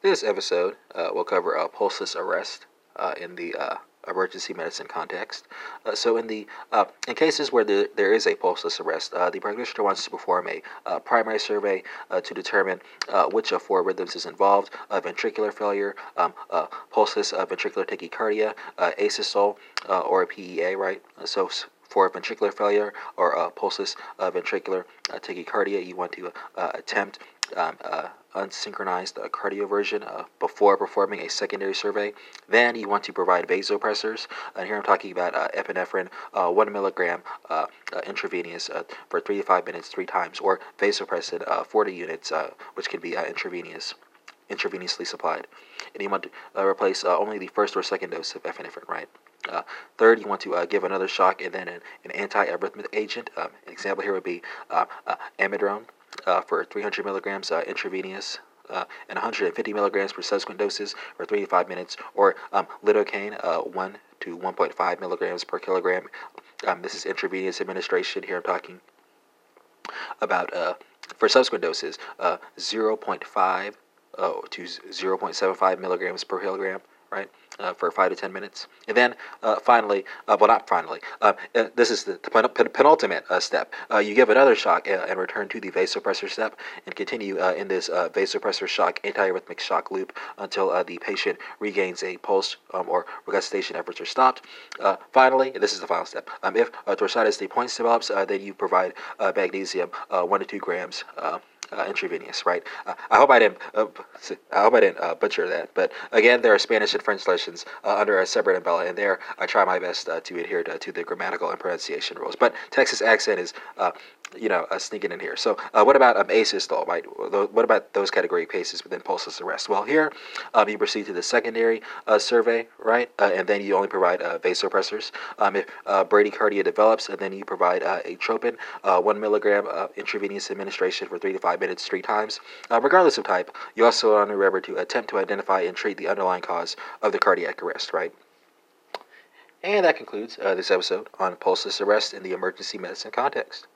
This episode uh, will cover uh, pulseless arrest uh, in the uh, emergency medicine context. Uh, so, in the uh, in cases where the, there is a pulseless arrest, uh, the practitioner wants to perform a primary survey to determine which of four rhythms is involved: ventricular failure, um, pulseless ventricular tachycardia, asystole, or a PEA. Right. So. For ventricular failure or a pulseless ventricular tachycardia, you want to attempt um, unsynchronized uh, cardioversion uh, before performing a secondary survey. Then you want to provide vasopressors. And here I'm talking about uh, epinephrine, uh, one milligram uh, uh, intravenous for three to five minutes, three times, or vasopressin, 40 units, which can be intravenous intravenously supplied. And you want to uh, replace uh, only the first or second dose of epinephrine, right? Uh, third, you want to give another shock and then an, an anti-arrhythmic agent. Um, an example here would be amiodarone uh, for 300 milligrams uh, intravenous uh, and 150 milligrams for subsequent doses for 3 to 5 minutes, or um, lidocaine, uh, 1 to 1.5 milligrams per kilogram. Um, this is intravenous administration. Here I'm talking about uh, for subsequent doses, uh, to 0.75 milligrams per kilogram right, uh, for five to ten minutes. And then uh, finally, uh, well, not finally, uh, uh, this is the, pen- penultimate uh, step. you give another shock and return to the vasopressor step and continue in this vasopressor shock, antiarrhythmic shock loop until the patient regains a pulse um, or resuscitation efforts are stopped. finally, this is the final step. Um, if torsades de pointes develops, then you provide magnesium, one to two grams uh, intravenous, right? Uh, I hope I didn't. Uh, I hope I didn't uh, butcher that. But again, there are Spanish and French lessons uh, under a separate umbrella, and there I try my best uh, to adhere to, to, the grammatical and pronunciation rules. But Texas accent is you know, uh, sneaking in here. So, uh, what about um, asystole, right? What about those category cases within pulseless arrest? Well, here um, you proceed to the secondary uh, survey, right? Uh, and then you only provide uh, vasopressors. Um, if uh, bradycardia develops, and then you provide atropine, one milligram intravenous administration for three to five minutes, three times. regardless of type, you also want to remember to attempt to identify and treat the underlying cause of the cardiac arrest, right? And that concludes this episode on pulseless arrest in the emergency medicine context.